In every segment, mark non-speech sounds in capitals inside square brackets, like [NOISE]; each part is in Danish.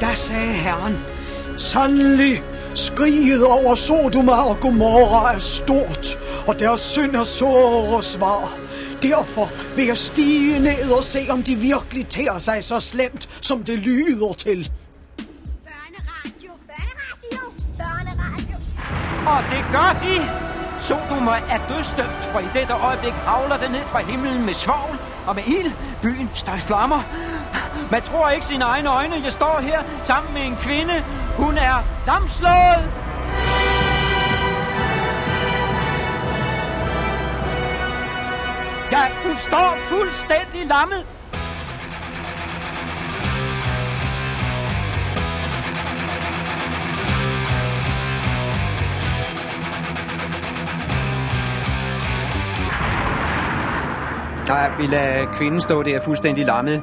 Da sagde Herren, Sandelig, skriget over Sodoma og Gomorra er stort, og deres synd er såre svar. Derfor vil jeg stige ned og se, om de virkelig tærer sig så slemt, som det lyder til. Børneradio, børneradio, børneradio. Og det gør de. Sodoma er dødsdømt, for i dette øjeblik havler det ned fra himlen med svovl og med ild. Byen står i flammer. Man tror ikke sine egne øjne. Jeg står her sammen med en kvinde. Hun er lamslået. Ja, hun står fuldstændig lammet. Nej, vi lader kvinden stå der fuldstændig lammet.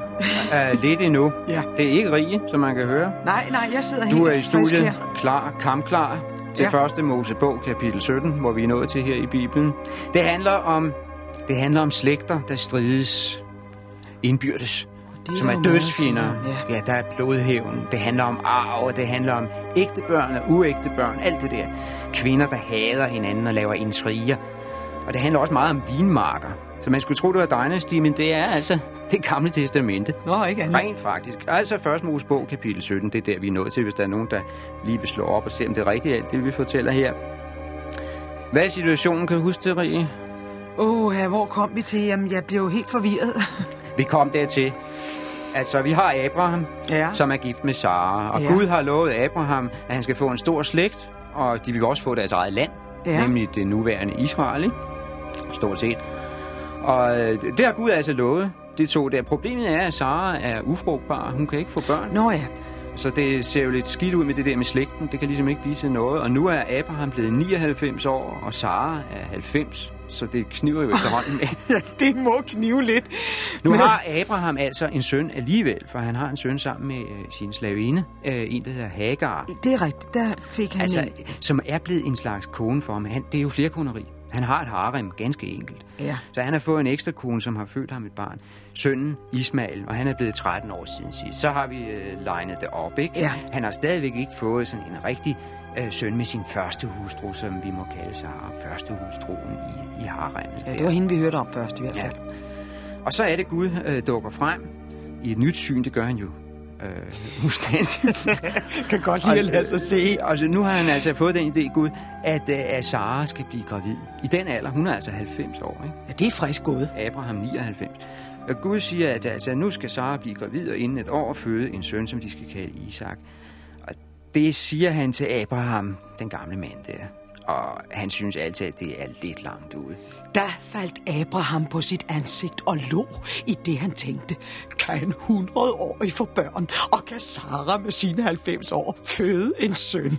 Uh, [LAUGHS] lidt endnu. Ja. Det er ikke rige, som man kan høre. Nej, nej, jeg sidder Du er i studiet her. klar, kampklar til Ja. første Mosebog, kapitel 17, hvor vi er nået til her i Bibelen. Det handler om, det handler om slægter, der strides indbyrdes, Det som der er siger han, Ja, der er blodhævn. Det handler om arv, det handler om ægte børn og uægte børn. Alt det der. Kvinder, der hader hinanden og laver intriger. Og det handler også meget om vinmarker. Så man skulle tro, det var Dynasty, men det er altså det gamle testamente. Nå, ikke andet. Rent faktisk. Altså først Mosebog, kapitel 17, det er der, vi er nået til, hvis der er nogen, der lige vil slå op og se, om det er rigtigt alt det, vi fortæller her. Hvad er situationen? Kan du huske det, Rie? Åh, ja, hvor kom vi til? Jamen, jeg blev jo helt forvirret. [LAUGHS] Vi kom dertil. Altså, vi har Abraham, Ja. som er gift med Sara. Og Ja. Gud har lovet Abraham, at han skal få en stor slægt, og de vil også få deres eget land, Ja. nemlig det nuværende Israel, ikke? Stort set. Og øh, det har Gud altså lovet, de to der. Problemet er, at Sara er ufrugtbar. Hun kan ikke få børn. Nå ja. Så det ser jo lidt skidt ud med det der med slægten. Det kan ligesom ikke blive til noget. Og nu er Abraham blevet 99 år, og Sara er 90. Så det kniver jo efterhånden med. [LAUGHS] ja, det må knive lidt. Nu Men- har Abraham altså en søn alligevel, for han har en søn sammen med øh, sin slavinde, øh, en der hedder Hagar. Det er rigtigt, der fik han Altså, en. som er blevet en slags kone for ham. Han, det er jo flerkoneri. Han har et harem, ganske enkelt. Ja. Så han har fået en ekstra kone, som har født ham et barn. Sønnen Ismail, og han er blevet 13 år siden sidst. Så har vi øh, legnet det op, ikke? Ja. Han har stadigvæk ikke fået sådan en rigtig øh, søn med sin første hustru, som vi må kalde sig første hustruen i, i haremmet. Ja, der. det var hende, vi hørte om først i hvert Ja. fald. Og så er det, Gud øh, dukker frem i et nyt syn. Det gør han jo øh, ustandsigt. [LAUGHS] Kan godt lide at lade sig se. Altså, nu har han altså fået den idé, Gud, at, øh, at Sara skal blive gravid. I den alder, hun er altså 90 år, ikke? Ja, det er frisk gået. Abraham 99. Og Gud siger, at altså, nu skal Sara blive gravid og inden et år føde en søn, som de skal kalde Isak. Og det siger han til Abraham, den gamle mand der. Og han synes altid, at det er lidt langt ude. Da faldt Abraham på sit ansigt og lå i det, han tænkte. Kan en 100 år få børn, og kan Sara med sine 90 år føde en søn?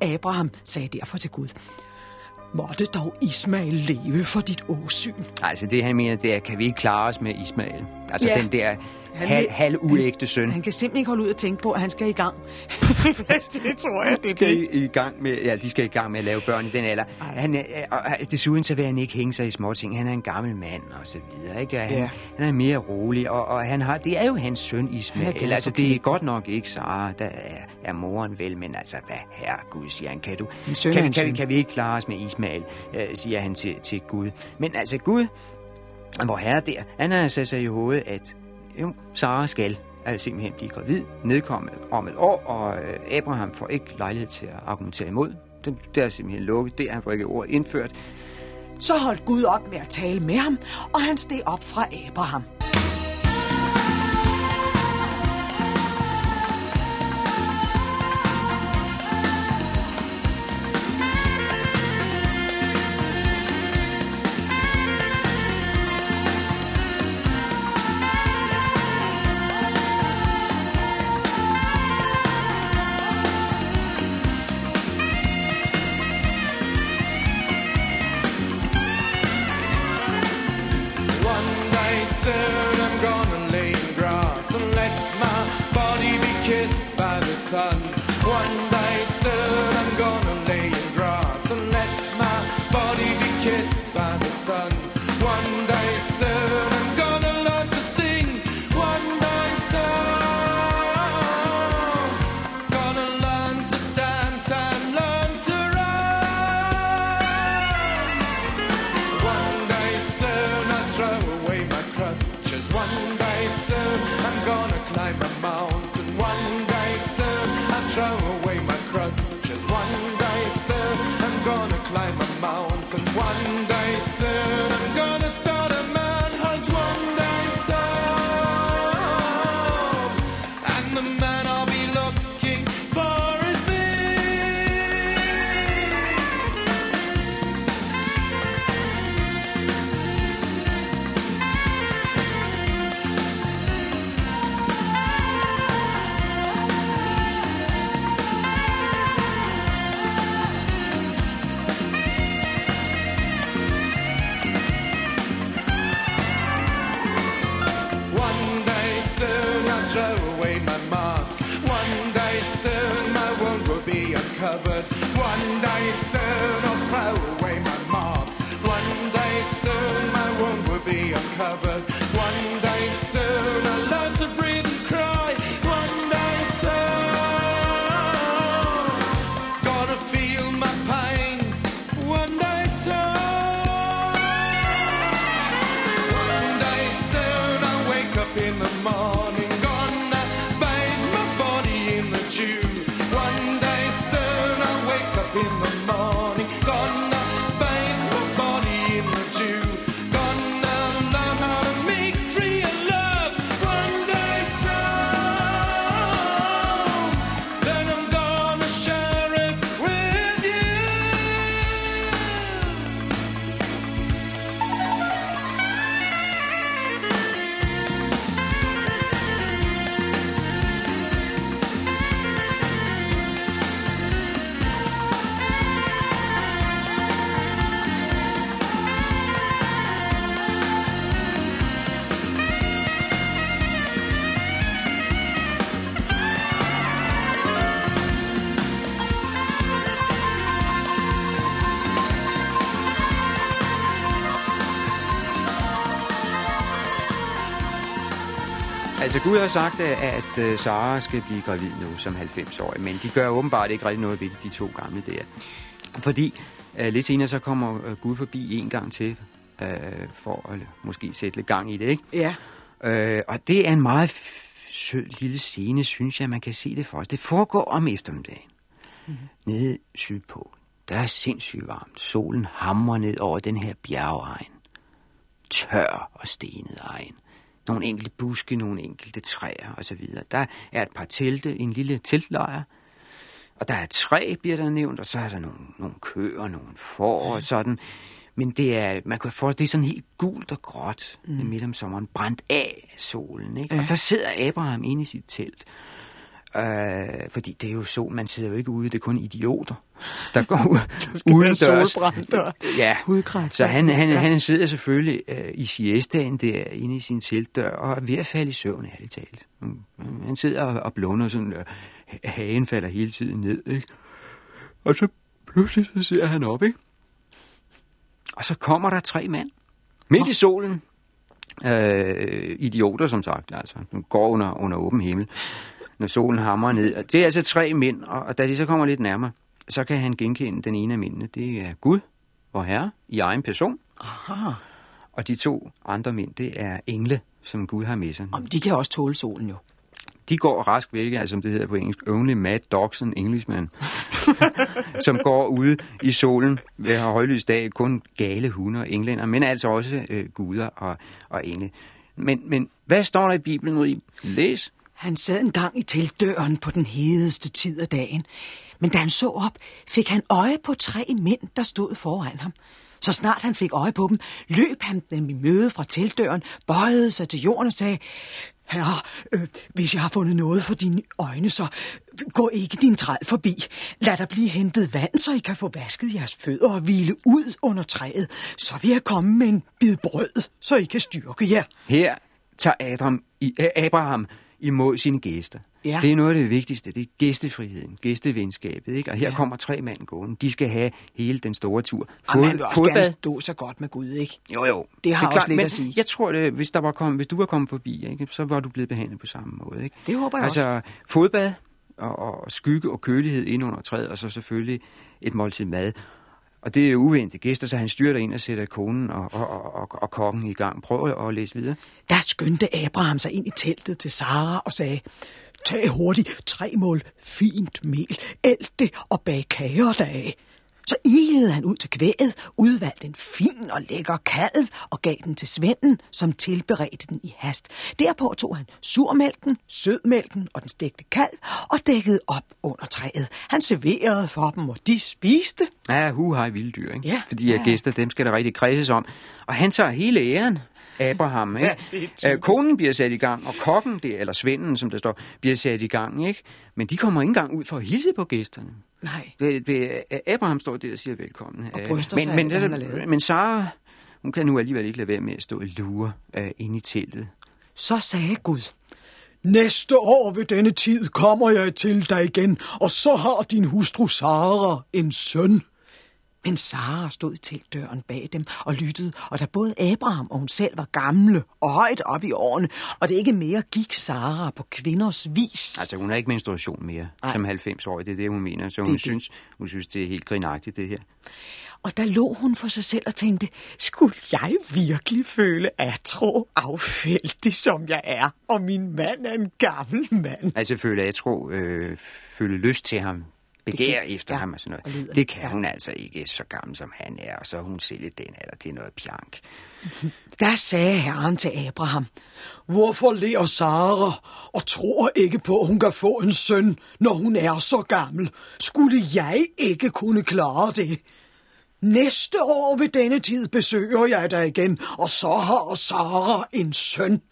Abraham sagde derfor til Gud, Måtte dog Ismael leve for dit åsyn. Altså det han mener, det er, kan vi ikke klare os med Ismael? Altså Ja. den der Han hal, halv uægte søn. Han kan simpelthen ikke holde ud at tænke på, at han skal i gang. [LAUGHS] det tror jeg, det skal det. i, i gang med, ja, de skal i gang med at lave børn i den alder. Han, er- og, og, desuden så vil han ikke hænge sig i småting. Han er en gammel mand og så videre. Ikke? Og Han, Ja. han er mere rolig, og, og han har, det er jo hans søn Han er Ismael. glad Altså det er godt nok ikke Sara, der er, er moren vel, men altså hvad herre Gud, siger han, kan du? Søn kan, kan, vi, søn. kan vi ikke klare os med Ismael, øh, siger han til, til Gud. Men altså Gud, hvor herre der, han har sat sig i hovedet, at jo, Sara skal altså simpelthen blive gravid, nedkomme om et år, og øh, Abraham får ikke lejlighed til at argumentere imod. Den, der er simpelthen lukket, det han får ikke ordet indført. Så holdt Gud op med at tale med ham, og han steg op fra Abraham. Day I'm gonna lay in grass and let my body be kissed by the sun. Gud har sagt, at øh, Sara skal blive gravid nu som 90-årig, men de gør åbenbart ikke rigtig noget ved de to gamle der. Fordi øh, lidt senere så kommer øh, Gud forbi en gang til, øh, for at måske sætte lidt gang i det, ikke? Ja. Øh, og det er en meget sød lille scene, synes jeg, man kan se det for os. Det foregår om eftermiddagen. Mm-hmm. Nede sydpå. Der er sindssygt varmt. Solen hamrer ned over den her bjergegn. Tør og stenet egen. Nogle enkelte buske, nogle enkelte træer osv. Der er et par telte, en lille teltlejr. Og der er træ, bliver der nævnt, og så er der nogle, nogle køer, nogle får og sådan. Men det er, man kan få, det er sådan helt gult og gråt mm. midt om sommeren, brændt af solen. Ikke? Ja. Og der sidder Abraham inde i sit telt. Øh, fordi det er jo sol, man sidder jo ikke ude, det er kun idioter, der går [LAUGHS] ud solbrændt og ja, hudkræft. så han, han, Ja. han sidder selvfølgelig øh, i siestaen der inde i sin teltdør og er ved at falde i søvn, ærligt talt. Mm, Han sidder og, og blunder sådan, øh, hagen falder hele tiden ned, ikke? Og så pludselig så ser han op, ikke? Og så kommer der tre mænd midt i solen. Øh, idioter, som sagt, altså. De går under, under åben himmel, når solen hamrer ned. Og det er altså tre mænd, og, og da de så kommer lidt nærmere, så kan han genkende den ene af mændene. Det er Gud, vor Herre, i egen person. Aha. Og de to andre mænd, det er engle, som Gud har med sig. Om de kan også tåle solen jo. De går rask væk, altså som det hedder på engelsk, only mad dogs and Englishman, [LAUGHS] som går ude i solen ved højlys dag, kun gale hunde og englænder, men altså også øh, guder og, og engle. Men, men hvad står der i Bibelen i? Læs. Han sad en gang i teltdøren på den hedeste tid af dagen. Men da han så op, fik han øje på tre mænd, der stod foran ham. Så snart han fik øje på dem, løb han dem i møde fra teltdøren, bøjede sig til jorden og sagde, Herre, øh, hvis jeg har fundet noget for dine øjne, så gå ikke din træl forbi. Lad der blive hentet vand, så I kan få vasket jeres fødder og hvile ud under træet. Så vil jeg komme med en bid brød, så I kan styrke jer. Her tager Adam, i, Abraham imod sine gæster. Ja. Det er noget af det vigtigste, det er gæstefriheden, gæstevenskabet. Ikke? Og her Ja. kommer tre mand gående. De skal have hele den store tur. Og man vil også gerne stå så godt med Gud, ikke? Jo, jo. Det har også lidt men at sige. Jeg tror, det, hvis, der var kom, hvis du var kommet forbi, ikke, så var du blevet behandlet på samme måde. Ikke? Det håber jeg altså, fodbad og, og skygge og kølighed ind under træet, og så selvfølgelig et måltid mad. Og det er uventede gæster, så han styrter ind og sætter konen og, og, og, og, kokken i gang. Prøv at læse videre. Der skyndte Abraham sig ind i teltet til Sara og sagde, Tag hurtigt tre mål fint mel, ælt det og bag kager deraf. Så ilede han ud til kvæget, udvalgte en fin og lækker kalv og gav den til svenden, som tilberedte den i hast. Derpå tog han surmælken, sødmælken og den stegte kalv og dækkede op under træet. Han serverede for dem, og de spiste. Ja, hu hej vilde dyr, ikke? Ja, Fordi ja. gæster, dem skal der rigtig kredses om. Og han tager hele æren. Abraham, ikke? Ja, det er typisk. Øh, Konen bliver sat i gang, og kokken, det, eller svenden, som der står, bliver sat i gang, ikke? Men de kommer ikke engang ud for at hilse på gæsterne. Nej, Det, det, Abraham står der og siger velkommen. Og bryster men, sig af, men, hvad han det, men Sara, hun kan nu alligevel ikke lade være med at stå og lure uh, inde i teltet. så sagde Gud, Næste år ved denne tid kommer jeg til dig igen, og så har din hustru Sara en søn. Men Sara stod i teltdøren bag dem og lyttede, og da både Abraham og hun selv var gamle og højt op i årene, og det ikke mere gik Sara på kvinders vis. Altså, hun har ikke menstruation mere, Nej. som 90-årig. Det er det, hun mener. Så hun, det. synes, hun synes, det er helt grinagtigt, det her. Og der lå hun for sig selv og tænkte, skulle jeg virkelig føle atro affældig, som jeg er, og min mand er en gammel mand? Altså, føle atro, øh, føle lyst til ham, begær Begær, efter ja, ham og sådan og noget. lider. Det kan Ja. hun altså ikke, så gammel som han er, og så hun selv i den alder. Det er noget pjank. [LAUGHS] Der sagde herren til Abraham, Hvorfor ler Sara og tror ikke på, at hun kan få en søn, når hun er så gammel? Skulle jeg ikke kunne klare det? Næste år ved denne tid besøger jeg dig igen, og så har Sara en søn.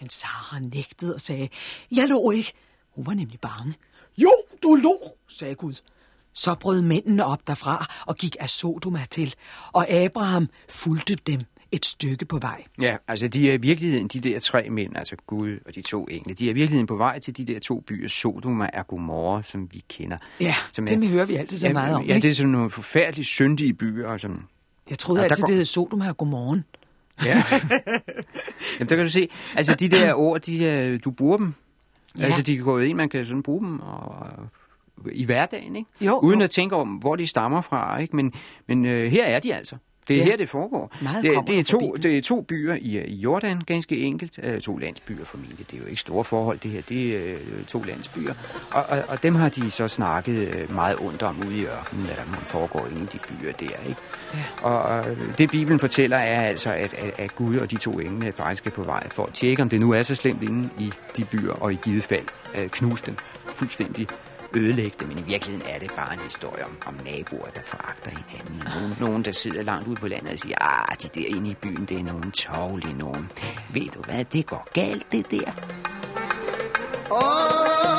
Men Sara nægtede og sagde, jeg lå ikke. Hun var nemlig bange. Jo, du lå, sagde Gud. Så brød mændene op derfra og gik af Sodoma til, og Abraham fulgte dem et stykke på vej. Ja, altså de er i virkeligheden, de der tre mænd, altså Gud og de to engle, de er i virkeligheden på vej til de der to byer, Sodoma og Gomorra, som vi kender. Ja, som dem hører vi altid så ja, meget om, Ja, ikke? det er sådan nogle forfærdeligt syndige byer, som Jeg troede Ja, ja, altid, går- det hed Sodoma og Godmorgen. [LAUGHS] Jamen, der kan du se, altså de der ord, de, er- du bruger dem. Ja. Altså, de kan gå ind, man kan sådan bruge dem og, i hverdagen, ikke? Jo, Uden jo. at tænke om, hvor de stammer fra, ikke? Men, men øh, her er de altså. Det er Ja. her, det foregår. Meget det, det, er to, det er to byer i, i Jordan, ganske enkelt. Øh, to landsbyer formentlig. Det er jo ikke store forhold, det her. Det er øh, to landsbyer. Og, og, og dem har de så snakket øh, meget ondt om ude i ørkenen, hvad der foregår inde i de byer der, ikke? Ja. Og, og det Bibelen fortæller er altså, at, at, at Gud og de to engle faktisk er på vej for at tjekke, om det nu er så slemt inde i de byer, og i givet fald øh, knuse dem fuldstændig ødelægge det, men i virkeligheden er det bare en historie om, om naboer, der foragter hinanden. Nogen, nogen, der sidder langt ude på landet og siger, ah, de der inde i byen, det er nogen tårlige nogen. Ved du hvad, det går galt, det der. Oh!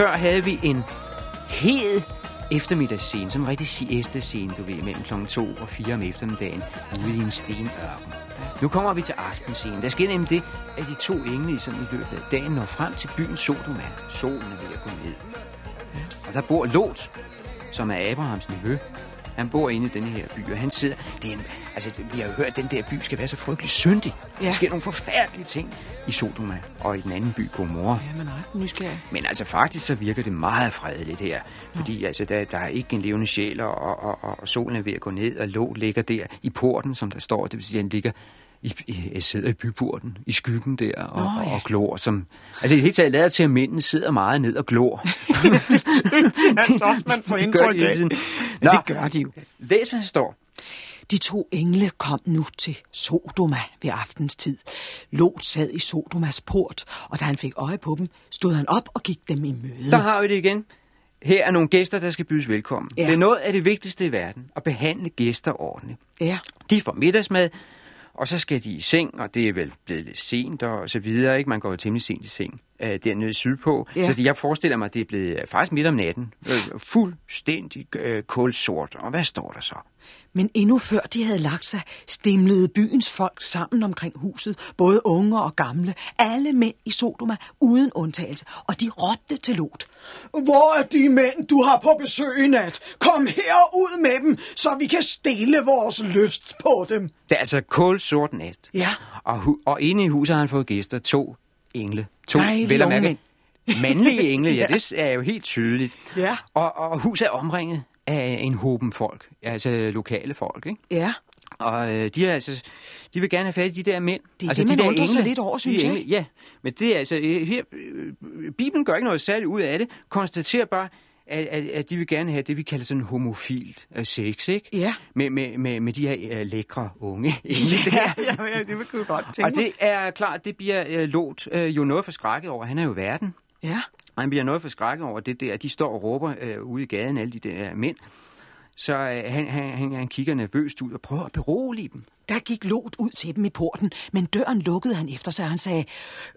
Før havde vi en hed eftermiddagsscene, som en rigtig siesta-scene, du ved, mellem kl. 2 og 4 om eftermiddagen, ude i en stenørken. Nu kommer vi til aftenscenen. Der sker nemlig det, at de to engle i sådan i løbet af dagen når frem til byen Sodoma. Solen er ved at gå ned. Og der bor Lot, som er Abrahams nevø. Han bor inde i denne her by, og han sidder... Det er en, altså, vi har jo hørt, at den der by skal være så frygtelig syndig. Ja. Ja. Der sker nogle forfærdelige ting i Sodoma, og i den anden by, Gomorra. Jamen, ret nysgerrig. Men altså faktisk så virker det meget fredeligt her. Fordi altså, der, der er ikke en levende sjæl, og, og, og, og solen er ved at gå ned, og lå ligger der i porten, som der står. Det vil sige, at den ligger i, i, jeg sidder i byporten, i skyggen der, og, oh, ja. og glor. Som, altså i det hele taget lader til, at mændene sidder meget ned og glor. [LAUGHS] det synes jeg [LAUGHS] altså også, man får Det gør indtryk af. Nå, det gør de jo. læs, hvad der står. De to engle kom nu til Sodoma ved aftenstid. Lot sad i Sodomas port, og da han fik øje på dem, stod han op og gik dem i møde. Der har vi det igen. Her er nogle gæster, der skal bydes velkommen. Ja. Det er noget af det vigtigste i verden, at behandle gæster ordentligt. Ja, De får middagsmad, og så skal de i seng, og det er vel blevet lidt sent og så videre. Ikke? Man går jo temmelig sent i seng øh, dernede sydpå. Ja. Så det, jeg forestiller mig, det er blevet øh, faktisk midt om natten. Øh, fuldstændig øh, kulsort. Og hvad står der så? men endnu før de havde lagt sig, stemlede byens folk sammen omkring huset, både unge og gamle, alle mænd i Sodoma, uden undtagelse, og de råbte til Lot. Hvor er de mænd, du har på besøg i nat? Kom her ud med dem, så vi kan stille vores lyst på dem. Det er altså kulsort nat. Ja. Og, hu- og inde i huset har han fået gæster. To engle. To, Dejlige vel at mærke, [LAUGHS] mandlige engle, ja, Ja. det er jo helt tydeligt. Ja. Og, og huset er omringet af en hoben folk, altså lokale folk, ikke? Ja, Og øh, de, er, altså, de vil gerne have fat i de der mænd. Det er altså, det, de man der undrer sig lidt over, De synes jeg, engle, Ja, men det er altså... øh, Her, øh, Bibelen gør ikke noget særligt ud af det. Konstaterer bare, at, at, at de vil gerne have det, vi kalder sådan homofilt uh, sex, ikke? Ja. Med, med, med, med de her uh, lækre unge engle [LAUGHS] der. ja, ja, det vil jeg godt tænke Og det er klart, det bliver uh, Lot uh, jo noget forskrækket over. Han er jo verden. Ja, Og han bliver noget forskrækket over det der. De står og råber uh, ude i gaden, alle de der mænd. Så uh, han, han, han, kigger nervøst ud og prøver at berolige dem. Der gik Lot ud til dem i porten, men døren lukkede han efter sig, og han sagde,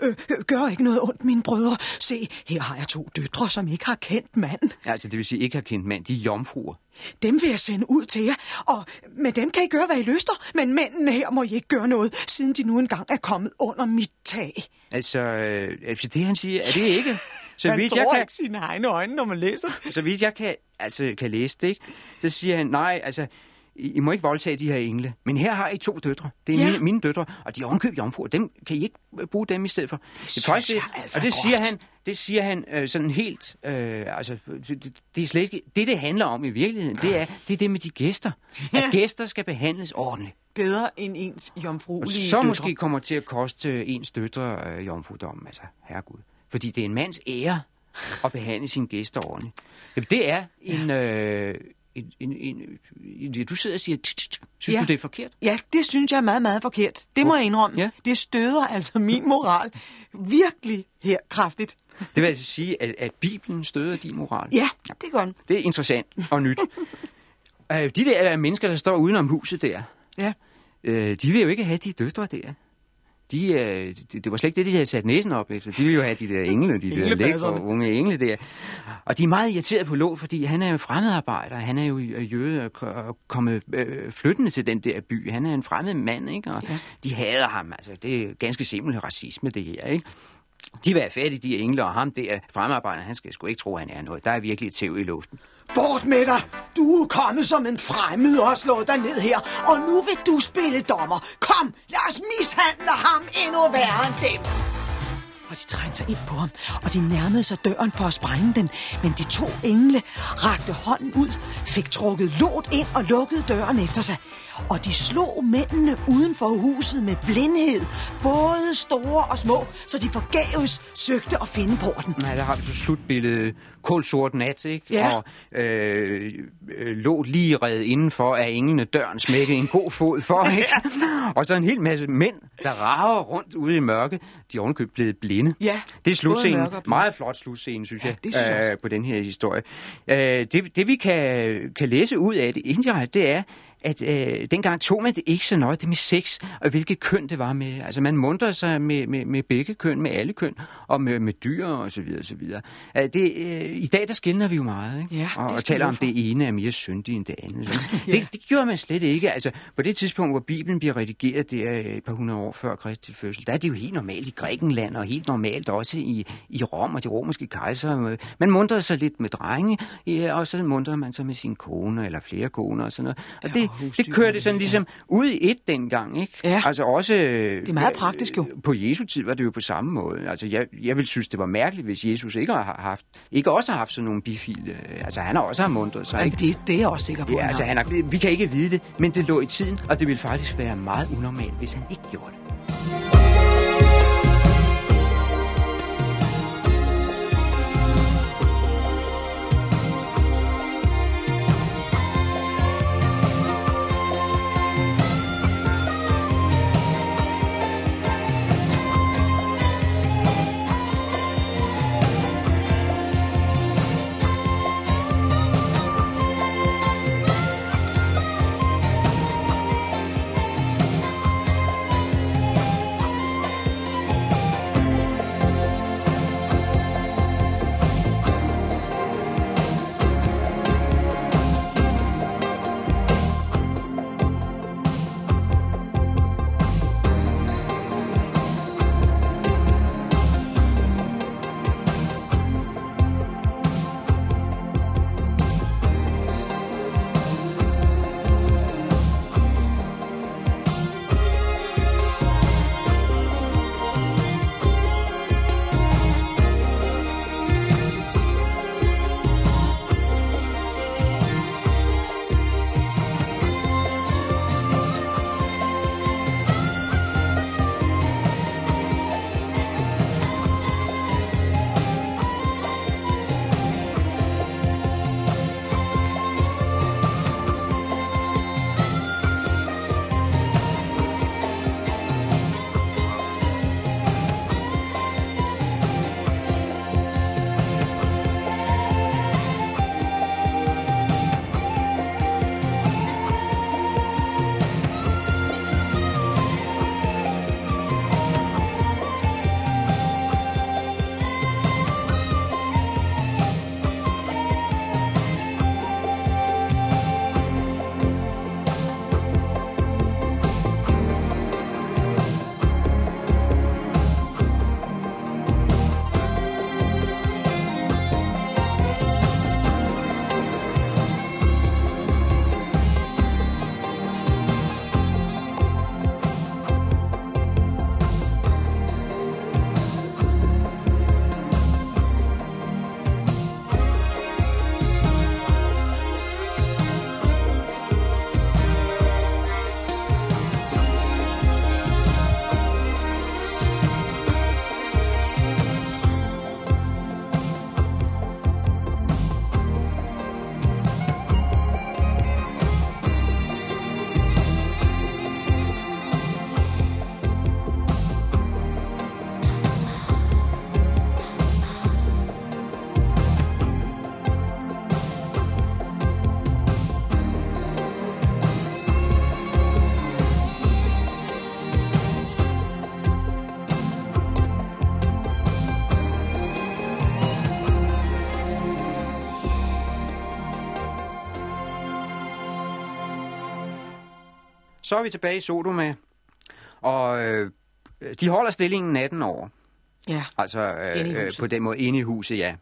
øh, øh, gør ikke noget ondt, mine brødre. Se, her har jeg to døtre, som ikke har kendt manden. Altså, det vil sige, ikke har kendt mand. De er jomfruer. Dem vil jeg sende ud til jer, og med dem kan I gøre, hvad I lyster, men mændene her må I ikke gøre noget, siden de nu engang er kommet under mit tag. Altså, øh, altså, det han siger, er det ikke? Så Han vidt, jeg tror kan, ikke sine egne øjne, når man læser det. så vidt jeg kan, altså, kan læse det, ikke? så siger han, nej, altså, I, I må ikke voldtage de her engle. Men her har I to døtre. Det er Ja. ja. mine, mine døtre, og de er ovenkøb jomfruer. Dem kan I ikke øh, bruge dem i stedet for. Det, synes jeg altså og det er siger han, det siger han øh, sådan helt, øh, altså, det, det, det er slet ikke, det det handler om i virkeligheden, det er det, er det med de gæster. At gæster skal behandles ordentligt. Bedre end ens Og jomfruelige så døtre. måske kommer til at koste øh, ens døtre øh, jomfrudom, altså herregud. Fordi det er en mands ære at behandle sine gæster ordentligt. Jamen, Det er en... Øh, en, en, en, en, du sidder og siger, "Tsk, tsk, tsk." synes Ja. du, det er forkert? Ja, det synes jeg er meget, meget forkert. Det må jeg indrømme. Ja. Det støder altså min moral virkelig her kraftigt. Det vil altså sige, at, at Bibelen støder din moral. Ja, det gør den. Det er interessant og nyt. [LAUGHS] øh, de der mennesker, der står udenom huset der, Ja. øh, de vil jo ikke have de døtre der. De, øh, det, det var slet ikke det, de havde sat næsen op efter. De vil jo have de der engle, de der lækre unge engle der. Og de er meget irriteret på Lot, fordi han er jo fremmedarbejder. Han er jo øh, jøde og ko- kommet øh, flyttende til den der by. Han er en fremmed mand, ikke? Og ja. de hader ham. Altså, det er ganske simpelt racisme, det her, ikke? De vil have fat i de engle, og ham der fremmedarbejder, han skal sgu ikke tro, han er noget. Der er virkelig et tæv i luften. Bort med dig! Du er kommet som en fremmed og har slået dig ned her, og nu vil du spille dommer. Kom, lad os mishandle ham endnu værre end dem. Og de trængte sig ind på ham, og de nærmede sig døren for at sprænge den. Men de to engle rakte hånden ud, fik trukket lot ind og lukkede døren efter sig. Og de slog mændene uden for huset med blindhed, både store og små, så de forgæves søgte at finde porten. Nej, der har vi så slutbilledet. Kulsort nat, ikke? Ja. Og øh, øh, lå lige reddet indenfor af englene døren smækkede en god fod for, [LAUGHS] ikke? Og så en hel masse mænd, der rager rundt ude i mørke. De er ovenikøbet blevet blinde. Ja, Det er slutscenen. Meget flot slutscene, synes Ja, jeg, det synes jeg også. på den her historie. Øh, det, det vi kan, kan læse ud af det indirekte, det er, at øh, dengang tog man det ikke så nøje, det med sex, og hvilket køn det var med. Altså man mundrede sig med, med, med begge køn, med alle køn, og med, med dyr og så videre, og så videre. Øh, det, øh, I dag der skældner vi jo meget, ikke? Ja, og, og taler om det ene er mere syndigt end det andet. [LAUGHS] ja. det, det gjorde man slet ikke. Altså på det tidspunkt, hvor Bibelen bliver redigeret, det er et par hundrede år før Kristi fødsel, der er det jo helt normalt i Grækenland, og helt normalt også i, i Rom og de romerske kejser. Man mundrede sig lidt med drenge, og så mundrede man sig med sin kone eller flere koner og sådan noget. Og det, husdyr, det kørte sådan ligesom ud i et dengang, ikke? Ja. Altså også... Det er meget praktisk jo. På Jesu tid var det jo på samme måde. Altså jeg, jeg vil synes, det var mærkeligt, hvis Jesus ikke har haft, ikke også har haft sådan nogle bifile. Altså han har også har mundret sig, ikke? det, det er jeg også sikker på. Ja, han altså han har, vi kan ikke vide det, men det lå i tiden, og det ville faktisk være meget unormalt, hvis han ikke gjorde det. Så er vi tilbage i Sodoma, og øh, de holder stillingen 18 år. Ja, Altså øh, øh, på den måde inde i huset, ja.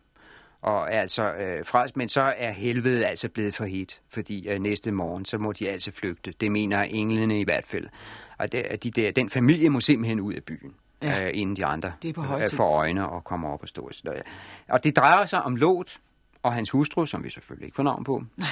Og altså øh, fra, men så er helvede altså blevet for hit, fordi øh, næste morgen, så må de altså flygte. Det mener englene i hvert fald. Og det, de der, den familie må simpelthen ud af byen, Ja. øh, inden de andre Det er på øh, får øjne og kommer op og stå. Så, øh, Og det drejer sig om Lot og hans hustru, som vi selvfølgelig ikke får navn på. Nej.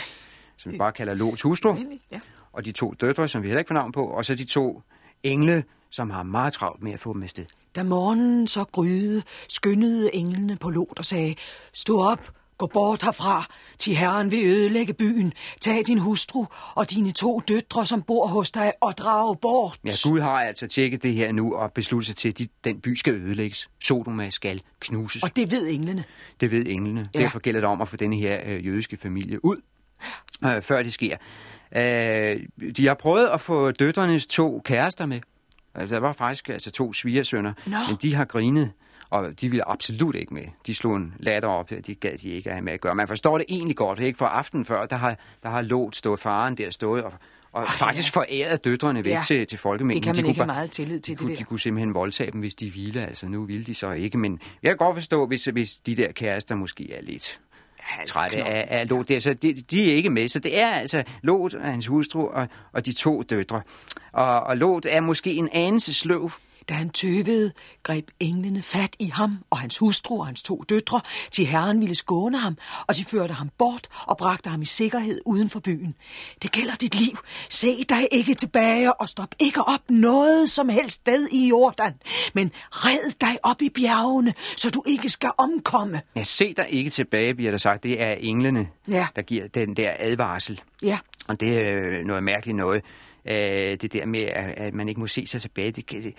Som vi bare kalder Lots hustru. ja. Og de to døtre, som vi heller ikke får navn på. Og så de to engle, som har meget travlt med at få dem afsted. Da morgenen så gryede, skyndede englene på Lot og sagde, Stå op, gå bort herfra, til herren vil ødelægge byen. Tag din hustru og dine to døtre, som bor hos dig, og drag bort. Ja, Gud har altså tjekket det her nu og besluttet sig til, at de, den by skal ødelægges. Sodoma skal knuses. Og det ved englene. Det ved englene. Ja. Derfor gælder det om at få denne her øh, jødiske familie ud, øh, før det sker. Øh, de har prøvet at få døtrenes to kærester med. Altså, der var faktisk altså, to svigersønner, Nå. men de har grinet, og de ville absolut ikke med. De slog en latter op, de gad de ikke have med at gøre. Man forstår det egentlig godt, ikke? For aften før, der har, der har Lot stået, faren der stået, og, og faktisk foræret døtrene væk Ja. til, til folkemængden. Det kan De man kunne ikke have bare- meget tillid til, de kunne, det de der. kunne simpelthen voldtage dem, hvis de ville. Altså, nu ville de så ikke, men jeg kan godt forstå, hvis, hvis de der kærester måske er lidt trætte af, af Lot. Det er, så de, de er ikke med, så det er altså Lot og hans hustru og, og de to døtre. Og, og Lot er måske en anelse sløv. Da han tøvede, greb englene fat i ham og hans hustru og hans to døtre. De herren ville skåne ham, og de førte ham bort og bragte ham i sikkerhed uden for byen. Det gælder dit liv. Se dig ikke tilbage og stop ikke op noget som helst sted i Jordan. Men red dig op i bjergene, så du ikke skal omkomme. Ja, se dig ikke tilbage, bliver der sagt. Det er englene, Ja. der giver den der advarsel. Ja, Og det er noget mærkeligt noget. Øh, det der med, at, at man ikke må se sig tilbage, det, det,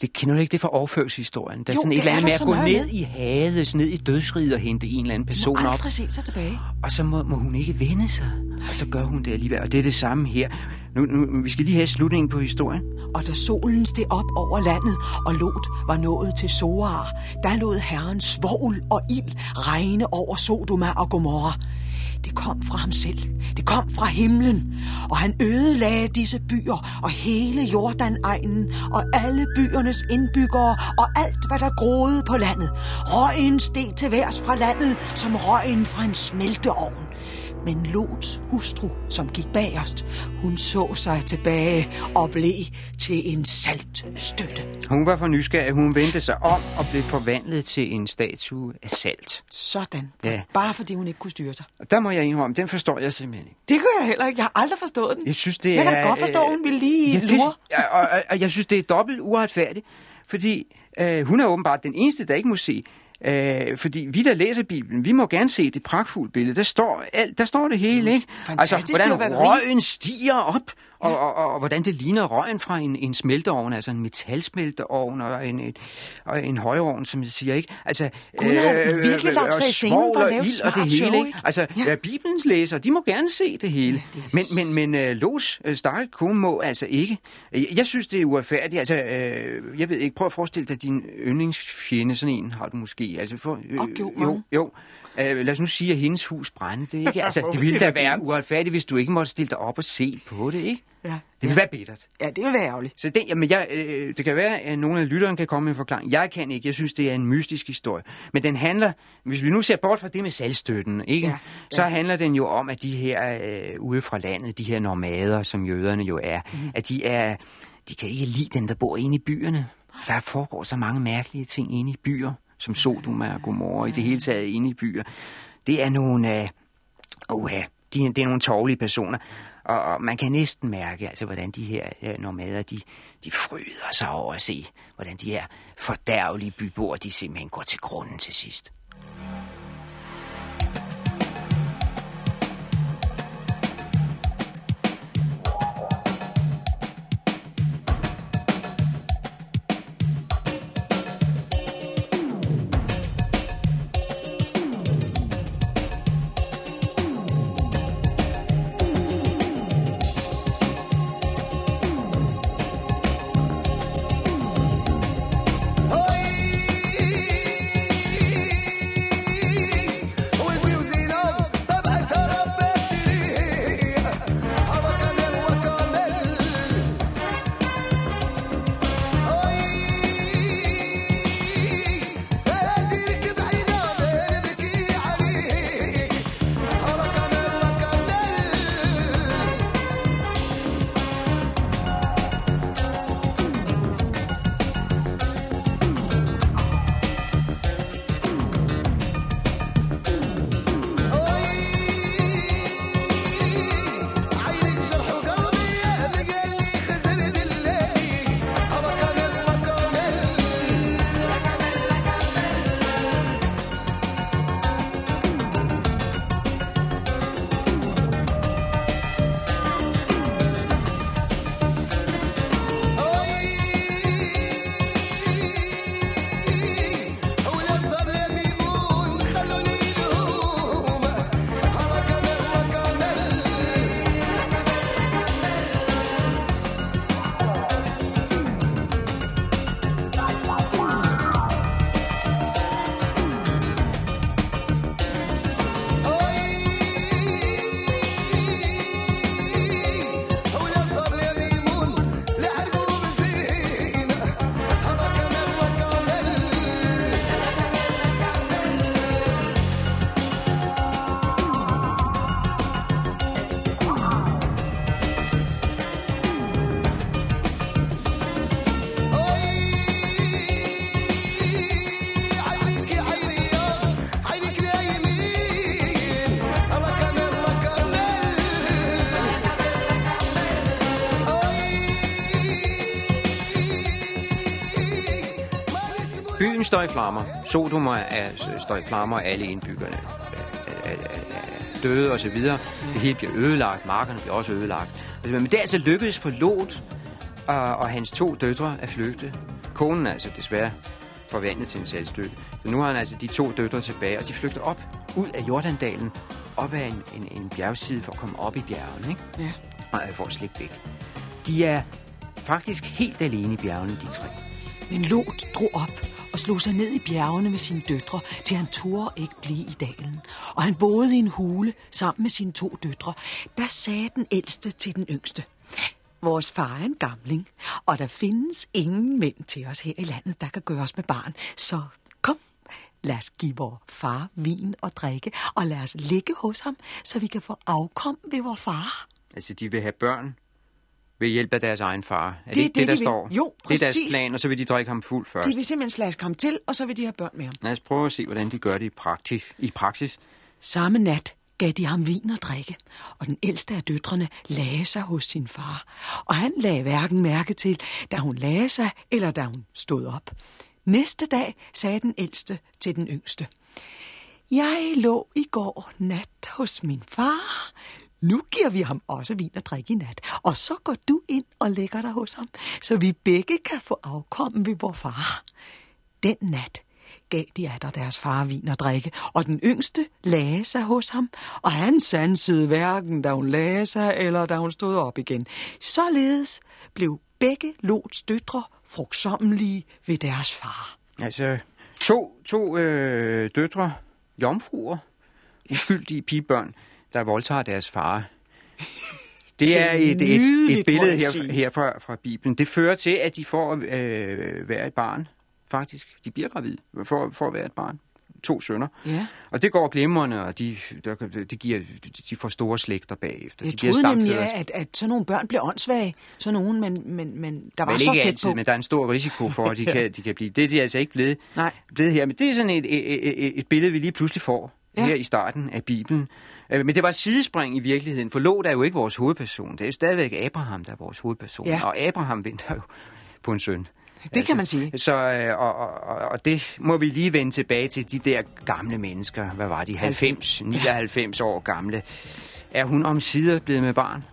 det kender du ikke det fra overførselshistorien? Der er Jo, sådan et eller er andet med at gå ned med. i Hades, ned i dødsriget og hente en eller anden du person må op. aldrig se sig tilbage. Og så må, må hun ikke vende sig. Og så gør hun det alligevel. Og det er det samme her. Nu, nu, vi skal lige have slutningen på historien. Og da solen steg op over landet, og Lot var nået til Soar, der lod herrens svovl og ild regne over Sodoma og Gomorra. Det kom fra ham selv. Det kom fra himlen. Og han ødelagde disse byer og hele Jordanegnen og alle byernes indbyggere og alt, hvad der groede på landet. Røgen steg til værs fra landet som røgen fra en smelteovn. Men Lots hustru, som gik bagerst, hun så sig tilbage og blev til en salt støtte. Hun var for nysgerrig. Hun vendte sig om og blev forvandlet til en statue af salt. Sådan. Ja. Bare fordi hun ikke kunne styre sig. Og der må jeg indrømme, den forstår jeg simpelthen ikke. Det gør jeg heller ikke. Jeg har aldrig forstået den. Jeg synes, det jeg kan er... da godt forstå, at hun ville lige ja, det, lure. og, og, og jeg synes, det er dobbelt uretfærdigt, fordi øh, hun er åbenbart den eneste, der ikke må se. Øh, fordi vi, der læser Bibelen, vi må gerne se det pragtfulde billede. Der står, alt, der står det hele, ikke? Altså, fantastisk hvordan fyrværkeri. røgen stiger op, og, og, og, og hvordan det ligner røgen fra en, en smelteovn, altså en metalsmelteovn og en, en, og en højovn, som jeg siger, ikke? Altså, Gud har virkelig lagt og sig i scenen for at lave og det hele, show, ikke? Altså, Ja. ja. Bibelens læsere, de må gerne se det hele. det er men men, men uh, Los uh, stakkels kone må altså ikke. Jeg, jeg synes, det er uretfærdigt. Altså, uh, jeg ved ikke, prøv at forestille dig din yndlingsfjende, sådan en har du måske. Altså, for, uh, Og jo, jo, jo. Uh, lad os nu sige, at hendes hus brændte. Ikke? [LAUGHS] Altså, det ville ville da være uretfærdigt, hvis du ikke måtte stille dig op og se på det, ikke? Ja. Det ville være bittert. Ja, det vil være ærgerligt. Så det, jamen jeg, øh, det kan være, at nogle af lytterne kan komme med en forklaring. Jeg kan ikke. Jeg synes, det er en mystisk historie. Men den handler, hvis vi nu ser bort fra det med salgstøtten, ikke? Ja, Ja, ja. så handler den jo om, at de her øh, ude fra landet, de her nomader, som jøderne jo er, mm. at de er, de kan ikke lide dem, der bor inde i byerne. Der foregår så mange mærkelige ting inde i byer, som Sodoma og Gomorra, i det hele taget inde i byer. Det er nogle, øh, uh, de, det er nogle tårlige personer. Og, og man kan næsten mærke, altså, hvordan de her øh, nomader, de, de fryder sig over at se, hvordan de her fordærvelige byboer, de simpelthen går til grunden til sidst. Byen står i flammer. Sodom er, er- står i flammer, alle indbyggerne er, er, er, døde og så videre. Det hele bliver ødelagt, markerne bliver også ødelagt. Men det er altså lykkedes for Lot og, og hans to døtre at flygte. Konen er altså desværre forvandlet til en salgstøtte. Så nu har han altså de to døtre tilbage, og de flygter op ud af Jordandalen, op ad en, en, en bjergside for at komme op i bjergene, ikke? Ja. Og øh, for at slippe væk. De er faktisk helt alene i bjergene, de tre. Men Lot drog op og slog sig ned i bjergene med sine døtre, til han turde ikke blive i dalen. Og han boede i en hule sammen med sine to døtre. Der sagde den ældste til den yngste. Vores far er en gamling, og der findes ingen mænd til os her i landet, der kan gøre os med barn. Så kom, lad os give vor far vin og drikke, og lad os ligge hos ham, så vi kan få afkom ved vor far. Altså, de vil have børn ved hjælp af deres egen far. Er det, Det ikke det, det, der de vil. står? Jo, Det er deres præcis. plan, og så vil de drikke ham fuld først. De vil simpelthen slaske ham til, og så vil de have børn med ham. Lad os prøve at se, hvordan de gør det i praksis. I praksis. Samme nat gav de ham vin og drikke, og den ældste af døtrene lagde sig hos sin far. Og han lagde hverken mærke til, da hun lagde sig, eller da hun stod op. Næste dag sagde den ældste til den yngste. Jeg lå i går nat hos min far. Nu giver vi ham også vin og drikke i nat. Og så går du ind og lægger dig hos ham, så vi begge kan få afkommen ved vor far. Den nat gav de atter deres far vin og drikke, og den yngste lagde sig hos ham, og han sansede hverken, da hun lagde sig, eller da hun stod op igen. Således blev begge Lots døtre frugtsommelige ved deres far. Altså, to, to øh, døtre, jomfruer, uskyldige pigebørn, der voldtager deres far. Det er et, et, et billede her, her fra, fra Bibelen. Det fører til, at de får øh, hver et barn, faktisk. De bliver gravide for, for at være et barn. To sønner. Ja. Og det går glimrende, og de, der, de, giver, de får store slægter bagefter. Jeg de bliver troede nemlig, at, at sådan nogle børn blev åndssvage. Sådan nogen, men, men, men der var Vel så ikke tæt altid, på. men der er en stor risiko for, at de, [LAUGHS] kan, de kan blive. Det er de altså ikke blevet, Nej. blevet her. Men det er sådan et, et, et, et billede, vi lige pludselig får ja. her i starten af Bibelen. Øh, Men det var et sidespring i virkeligheden, for Lot er jo ikke vores hovedperson. Det er jo stadigvæk Abraham, der er vores hovedperson. Ja. Og Abraham venter jo på en søn. Det kan man sige. Så, øh, og, og, og- og det må vi lige vende tilbage til de der gamle mennesker. Hvad var de? 90, 99 år gamle. Er hun om sider blevet med barn?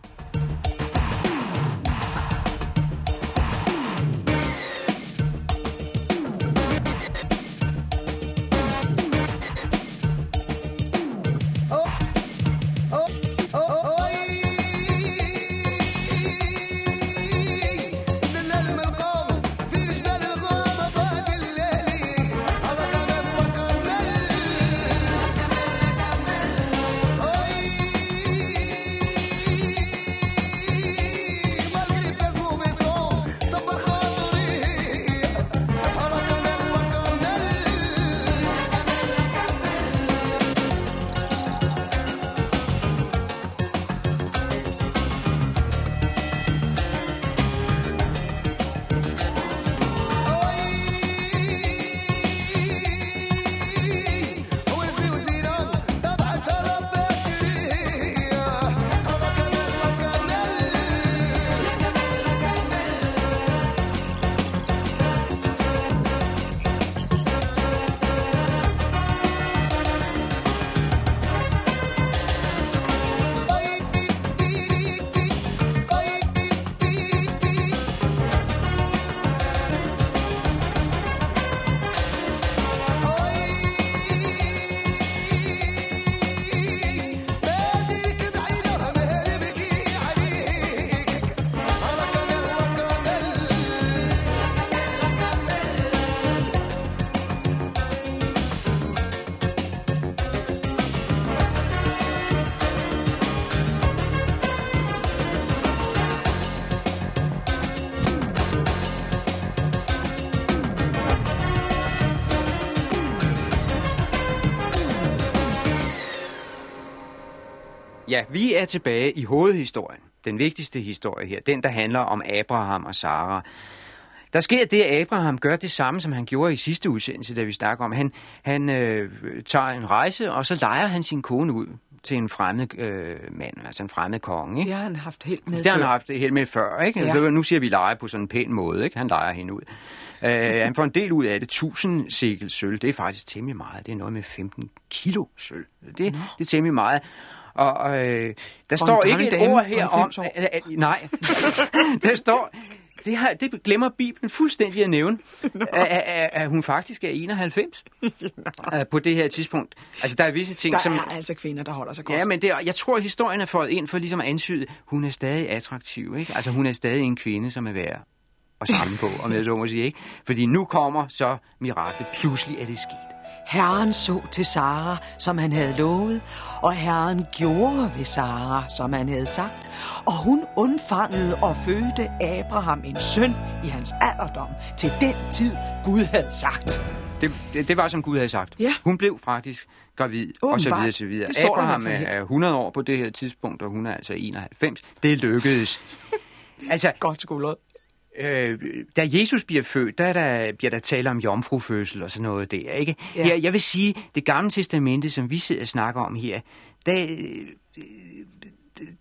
Ja, vi er tilbage i hovedhistorien. Den vigtigste historie her. Den, der handler om Abraham og Sara. Der sker det, at Abraham gør det samme, som han gjorde i sidste udsendelse, da vi snakker om. Han, han øh, tager en rejse, og så leger han sin kone ud til en fremmed øh, mand, altså en fremmed konge. Ikke? Det har han haft helt med Det har han haft helt med før, ikke? Ja. Ja. Nu siger vi leje på sådan en pæn måde, ikke? Han leger hende ud. Uh, han får en del ud af det. 1000 sikkel sølv, det er faktisk temmelig meget. Det er noget med 15 kilo sølv. Det, det er temmelig meget. Og øh, der For står ikke et ord her om... 90 år. At, at, nej, [LAUGHS] der står... Det, har, det glemmer Bibelen fuldstændig at nævne, at, at, at hun faktisk er 91 [LAUGHS] øh, på det her tidspunkt. Altså, der er visse ting, Der som... er altså kvinder, der holder sig godt. Ja, men det, jeg tror, historien er fået ind for ligesom at antyde, hun er stadig attraktiv, ikke? Altså, hun er stadig en kvinde, som er værd at samle på, om jeg så må sige, ikke? Fordi nu kommer så miraklet. Pludselig er det sket. Herren så til Sara, som han havde lovet, og Herren gjorde ved Sara, som han havde sagt, og hun undfangede og fødte Abraham en søn i hans alderdom til den tid, Gud havde sagt. Det, det, var, som Gud havde sagt. Ja. Hun blev faktisk gravid, og så Åbenbart. videre, så videre. Det står der i Abraham er her. er 100 år på det her tidspunkt, og hun er altså 91. Det lykkedes. [LAUGHS] altså, Godt skuldret. Øh, da Jesus bliver født, der, er der bliver der tale om jomfrufødsel og sådan noget der, ikke? Ja. Jeg, jeg vil sige, det gamle testamente, som vi sidder og snakker om her, der, øh,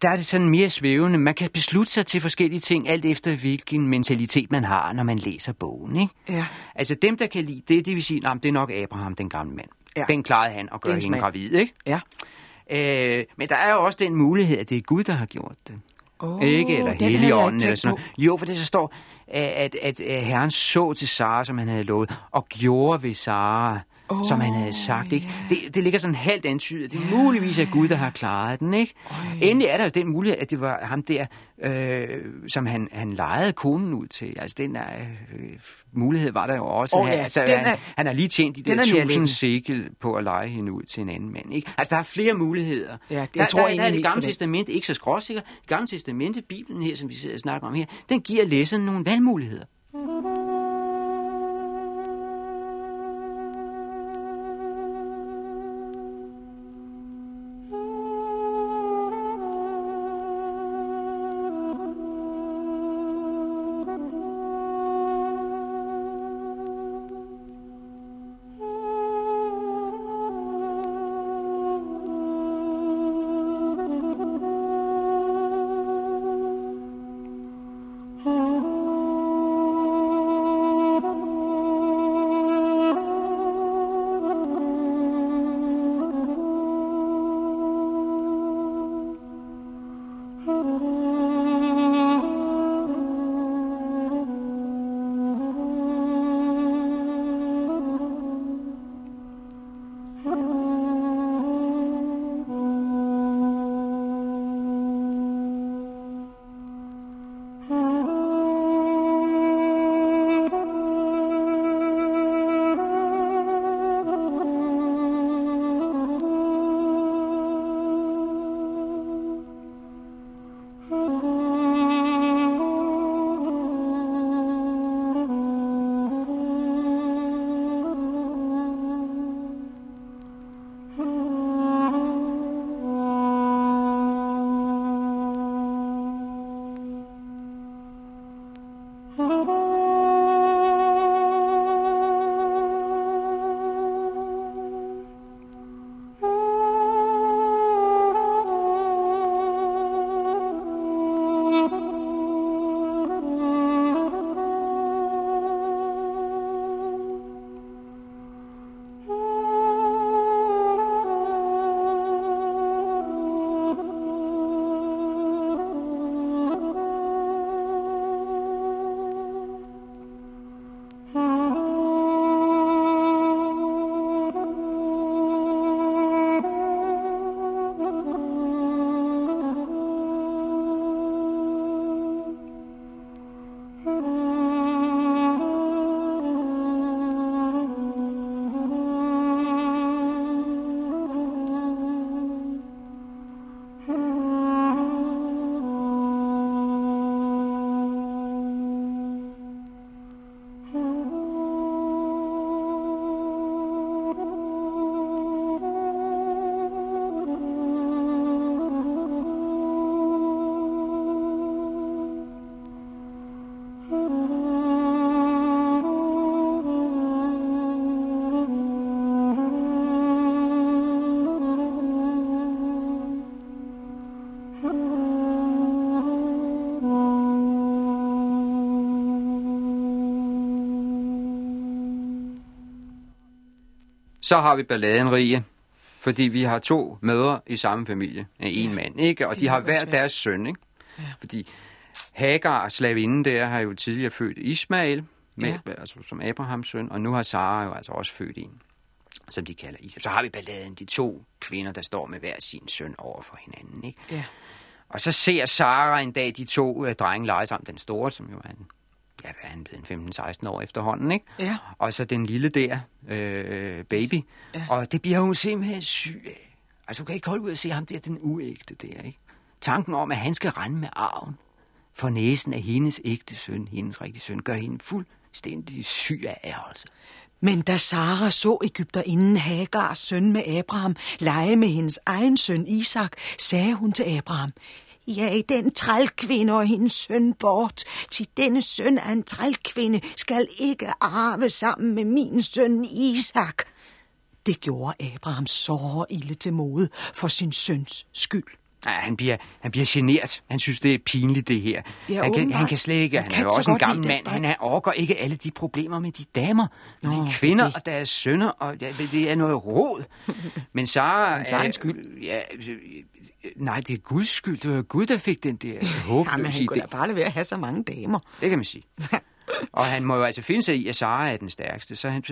der er det sådan mere svævende. Man kan beslutte sig til forskellige ting, alt efter hvilken mentalitet man har, når man læser bogen, ikke? Ja. Altså dem, der kan lide det, det vil sige, at det er nok Abraham, den gamle mand. Ja. Den klarede han at gøre hende gravid, ikke? Ja. Øh, men der er jo også den mulighed, at det er Gud, der har gjort det. Oh, Ikke, eller Helligånden, eller sådan noget. Jo, for det så står, at, at, at Herren så til Sara, som han havde lovet, og gjorde ved Sara, oh, som han havde sagt. Ikke? Det, det ligger sådan halvt antydet. Det er muligvis at Gud, der har klaret den. Ikke? Endelig er der jo den mulighed, at det var ham der, øh, som han, han lejede konen ud til. Altså den der, øh, mulighed var der jo også. Han- ja, altså, den han, er- han har lige tjent de den der er tusind sikkel på at lege hende ud til en anden mand. Ikke? Altså der er flere muligheder. Ja, det- der, jeg tror der, egentlig der er det gamle den. testamente ikke så skråsikker. Det gamle testamente, Bibelen her, som vi snakker om her, den giver læseren nogle valgmuligheder. Så har vi balladen rige. Fordi vi har to mødre i samme familie af en mand, ikke? Og de har hver deres søn, ikke? Fordi Hagar, slavinden der, har jo tidligere født Ismael, med, Ja. ja. altså som Abrahams søn, og nu har Sara jo altså også født en, som de kalder Isak. Så har vi balladen, de to kvinder, der står med hver sin søn over for hinanden, ikke? Ja. Og så ser Sara en dag de to øh, drenge lege sammen. Den store, som jo er ja, hvad er han blevet, 15-16 år efterhånden, ikke? Ja. Og så den lille der, øh, baby. Ja. Og det bliver hun simpelthen syg af. Altså, hun kan ikke holde ud at se ham der, den uægte der, ikke? Tanken om, at han skal rende med arven for næsen af hendes ægte søn, hendes rigtige søn, gør hende fuldstændig syg af ærgelse. Men da Sara så Ægypterinden Hagars søn med Abraham lege med hendes egen søn Isak, sagde hun til Abraham, Ja, den trælkvinde og hendes søn bort. Til denne søn af en trælkvinde skal ikke arve sammen med min søn Isak. Det gjorde Abraham så ilde til mode for sin søns skyld. Ja, han bliver, han bliver genert. Han synes, det er pinligt, det her. Ja, han, kan, åbenbart. han kan slet ikke. Han Han, er også en gammel mand. Han er, overgår ikke alle de problemer med de damer, Nå, de er kvinder det. og deres sønner. Og ja, det, er noget råd. [LAUGHS] Men Sara... Hans egen er- skyld. Ja, nej, det er Guds skyld. Det var Gud, der fik den der [LAUGHS] Jamen, håbløse han kunne da bare være at have så mange damer. Det kan man sige. [LAUGHS] og han må jo altså finde sig i, at Sara er den stærkeste. Så han,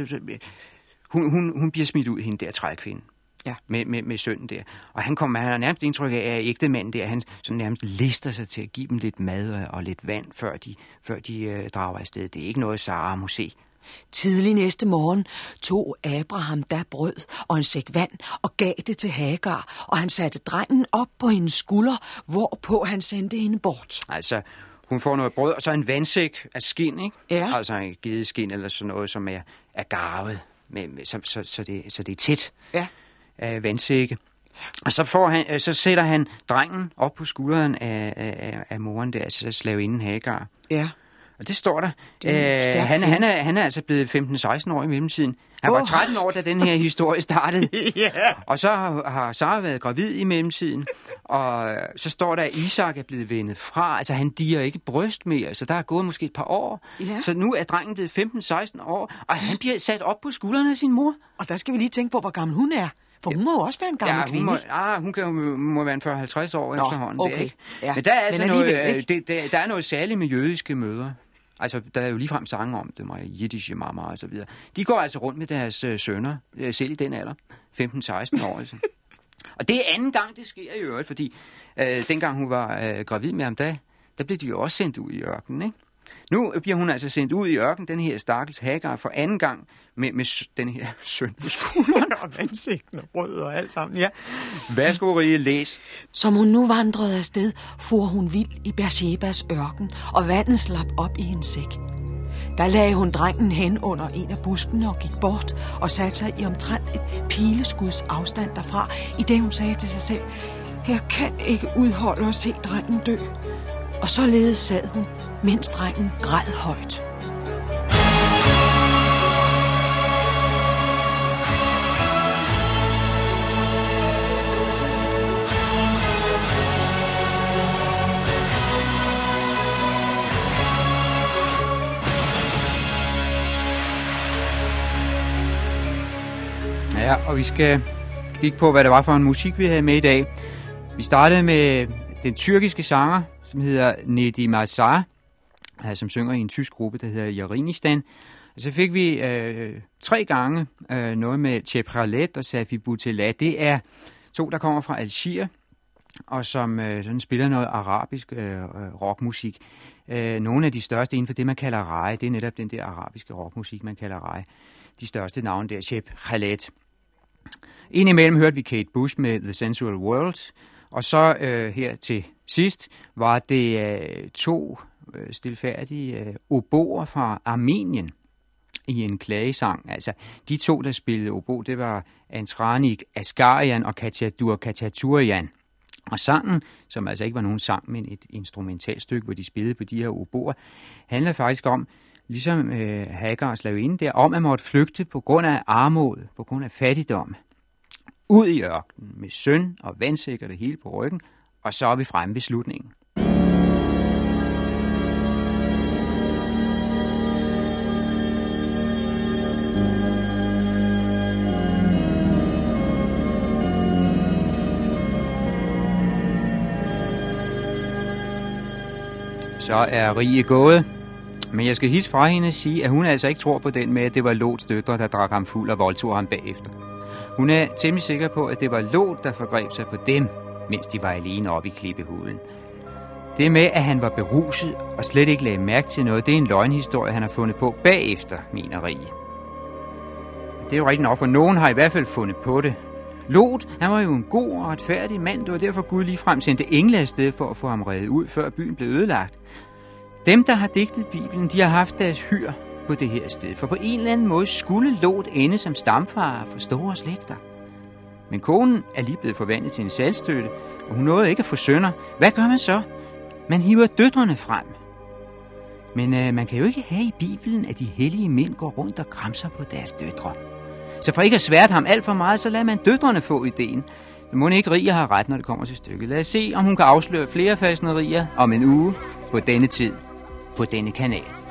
hun, hun, hun bliver smidt ud, hende der trækvinde. Ja. Med, med, med sønnen der. Og han kommer, han har nærmest indtryk af, at ægtemanden der, han sådan nærmest lister sig til at give dem lidt mad og, og lidt vand, før de, før de øh, drager afsted. Det er ikke noget, Sara må se. Tidlig næste morgen tog Abraham da brød og en sæk vand og gav det til Hagar, og han satte drengen op på hendes skulder, hvorpå han sendte hende bort. Altså, hun får noget brød, og så en vandsæk af skin, ikke? Ja. Altså en gedeskin eller sådan noget, som er, er garvet, med, med, så, så, så, det, så det er tæt. Ja. af vandsække. Og så, får han, øh, så sætter han drengen op på skulderen af, af, af moren der, altså slavinden Hagar. Ja. Og det står der. Det er en Øh, han, han, er, han er altså blevet 15-16 år i mellemtiden. Han var Åh. 13 år, da den her [LAUGHS] historie startede. Ja. Og så har, har Sara været gravid i mellemtiden, og så står der, at Isak er blevet vendet fra. Altså, han diger ikke bryst mere, så der er gået måske et par år. Ja. Så nu er drengen blevet 15-16 år, og han bliver sat op på skuldrene af sin mor. Og der skal vi lige tænke på, hvor gammel hun er. For hun må jo også være en gammel ja, hun kvinde. må, ikke? ah, hun kan må være en 40-50 år Nå, efterhånden. okay. Der, ikke? Ja. Men der er altså Men noget, øh, det, der, der er noget særligt med jødiske mødre. Altså, der er jo ligefrem sange om dem, og jiddische mamma og så videre. De går altså rundt med deres øh, sønner, øh, selv i den alder, 15-16 år. Altså. og det er anden gang, det sker i øvrigt, fordi øh, dengang hun var øh, gravid med ham, da, der blev de jo også sendt ud i ørkenen, ikke? Nu bliver hun altså sendt ud i ørken, den her stakkels Hagar, for anden gang med, med den her [LAUGHS] søn på skulderen. Og vandsigten og brød og alt sammen, ja. Værsgo, Rige, læs. Som hun nu vandrede afsted, for hun vild i Beershebas ørken, og vandet slap op i hendes sæk. Der lagde hun drengen hen under en af buskene og gik bort og satte sig i omtrent et pileskuds afstand derfra, i det hun sagde til sig selv, jeg kan ikke udholde at se drengen dø. Og således sad hun, mens drengen græd højt. Ja, og vi skal kigge på, hvad det var for en musik, vi havde med i dag. Vi startede med den tyrkiske sanger, som hedder Nedim Azar, øh, som synger i en tysk gruppe, der hedder Jarinistan. Og så fik vi øh, tre gange øh, noget med Chepralet og Safi Boutelat. Det er to, der kommer fra Algier, og som øh, sådan spiller noget arabisk øh, øh, rockmusik. Øh, nogle af de største inden for det, man kalder rai, det er netop den der arabiske rockmusik, man kalder rai. De største navne der, Shep Khaled. Indimellem hørte vi Kate Bush med The Sensual World, og så øh, her til sidst var det øh, to Øh, stilfærdige øh, oboer fra Armenien i en klagesang. Altså, de to, der spillede obo, det var Antranik Asgarian og Katja Durkaturian. Og sangen, som altså ikke var nogen sang, men et instrumentalstykke, hvor de spillede på de her oboer, handler faktisk om, ligesom øh, Hagar og Slavine der, om at måtte flygte på grund af armod, på grund af fattigdom, ud i ørkenen med søn og vandsikker det hele på ryggen, og så er vi fremme ved slutningen. Så er Rie gået. Men jeg skal hisse fra hende og sige, at hun altså ikke tror på den med, at det var Lots døtre, der drak ham fuld og voldtog ham bagefter. Hun er temmelig sikker på, at det var Lot, der forgreb sig på dem, mens de var alene oppe i klippehulen. Det med, at han var beruset og slet ikke lagde mærke til noget, det er en løgnhistorie, han har fundet på bagefter, mener Rie. Det er jo rigtigt nok, for nogen har i hvert fald fundet på det. Lot, han var jo en god og retfærdig mand, det var derfor Gud lige frem sendte engle afsted for at få ham reddet ud, før byen blev ødelagt. Dem, der har digtet Bibelen, de har haft deres hyr på det her sted, for på en eller anden måde skulle Lot ende som stamfar for store slægter. Men konen er lige blevet forvandlet til en salgstøtte, og hun nåede ikke at få sønner. Hvad gør man så? Man hiver døtrene frem. Men øh, man kan jo ikke have i Bibelen, at de hellige mænd går rundt og kramser på deres døtre. Så for ikke at svært ham alt for meget, så lader man døtrene få ideen. Men må ikke Ria har ret, når det kommer til stykket. Lad os se, om hun kan afsløre flere fasnerier om en uge på denne tid på denne kanal.